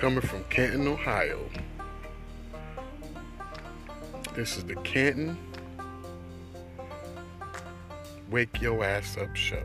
coming from Canton, Ohio. This is the Canton Wake Your Ass Up Show.